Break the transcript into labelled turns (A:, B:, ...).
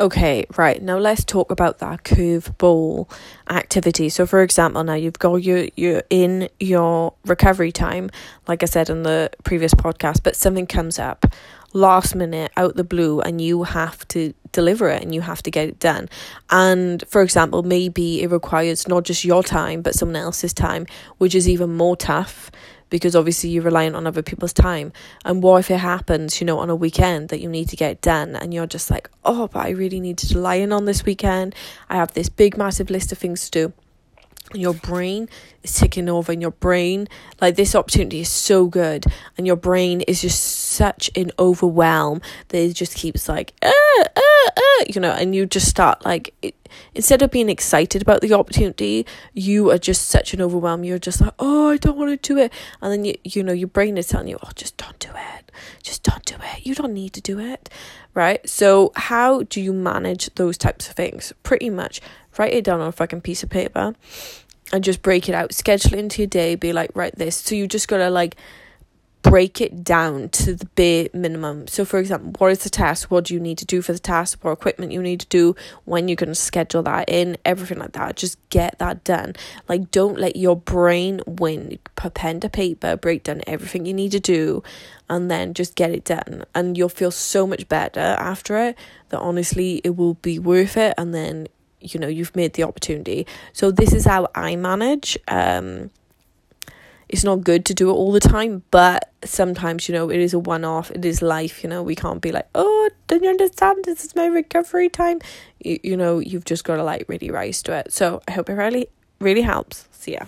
A: Okay, right. Now let's talk about that curveball activity. So for example, now you've got your you're in your recovery time, like I said in the previous podcast, but something comes up last minute out the blue and you have to deliver it and you have to get it done. And for example, maybe it requires not just your time but someone else's time, which is even more tough because obviously you're relying on other people's time. And what if it happens, you know, on a weekend that you need to get done and you're just like, oh, but I really need to lie in on this weekend. I have this big, massive list of things to do. Your brain is ticking over in your brain. Like this opportunity is so good, and your brain is just such an overwhelm that it just keeps like, uh, uh, uh, and you just start like, it, instead of being excited about the opportunity, you are just such an overwhelm. You're just like, oh, I don't want to do it. And then, you, you know, your brain is telling you, oh, just don't do it. Just don't do it. You don't need to do it. Right. So, how do you manage those types of things? Pretty much write it down on a fucking piece of paper and just break it out. Schedule it into your day. Be like, write this. So, you just got to like, break it down to the bare minimum. So, for example, what is the task? What do you need to do for the task? What equipment you need to do? When you're going to schedule that in? Everything like that. Just get that done. Like, don't let your brain win. Put pen to paper, break down everything you need to do, and then just get it done. And you'll feel so much better after it that honestly, it will be worth it. And then, you know, you've made the opportunity. So, this is how I manage. Um, it's not good to do it all the time, but sometimes, you know, it is a one off, it is life, you know, we can't be like, oh, don't you understand? This is my recovery time. You, you know, you've just got to like really rise to it. So I hope it really, really helps. See ya.